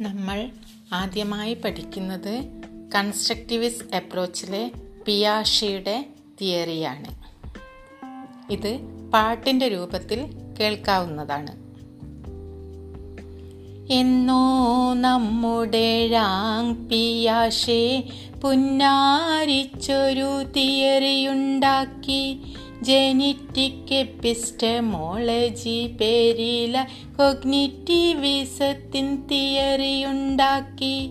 നമ്മൾ ആദ്യമായി പഠിക്കുന്നത് കൺസ്ട്രക്റ്റിവിസ് അപ്രോച്ചിലെ പിയാഷിയുടെ തിയറിയാണ്. ഇത് പാട്ടിന്റെ രൂപത്തിൽ കേൾക്കാവുന്നതാണ്. എന്നോ നമ്മുടെ ഴാങ് പിയാഷെ പുന്നാരിച്ചൊരു തിയറിയുണ്ടാക്കി ജെനിറ്റിക് എപ്പിസ്റ്റമോളജി പേരില കൊഗ്നിറ്റിവിസത്തിൻ തിയറിയുണ്ടാക്കി.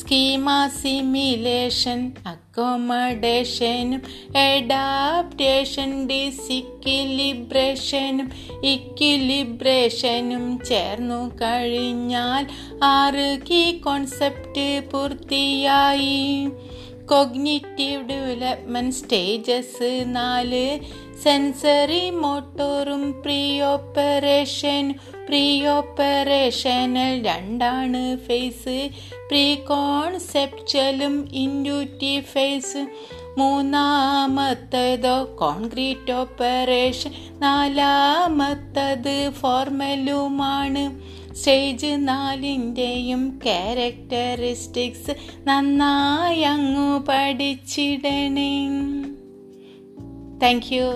സ്കീമ സിമിലേഷൻ അക്കോമഡേഷനും എഡാപ്റ്റേഷൻ ഡിസിക്വിലിബ്രേഷനും ഇക്വിലിബ്രേഷനും ചേർന്നു കഴിഞ്ഞാൽ ആറ് കീ കോൺസെപ്റ്റ് പൂർത്തിയായി. കൊഗ്നിറ്റീവ് ഡെവലപ്മെന്റ് സ്റ്റേജസ് നാല് സെൻസറി മോട്ടോറും പ്രീ ഓപ്പറേഷൻ പ്രീ ഓപ്പറേഷനൽ രണ്ടാണ് ഫേസ് പ്രീ കോൺസെപ്ച്വലും ഇൻഡ്യൂറ്റീവ് ഫേസ് മൂന്നാമത്തതോ കോൺക്രീറ്റ് ഓപ്പറേഷൻ നാലാമത്തത് ഫോർമലുമാണ് സ്റ്റേജ് നാലിന്റെയും ക്യാരക്ടറിസ്റ്റിക്സ് നന്നായി അങ്ങു പഠിച്ചിടണേ. Thank you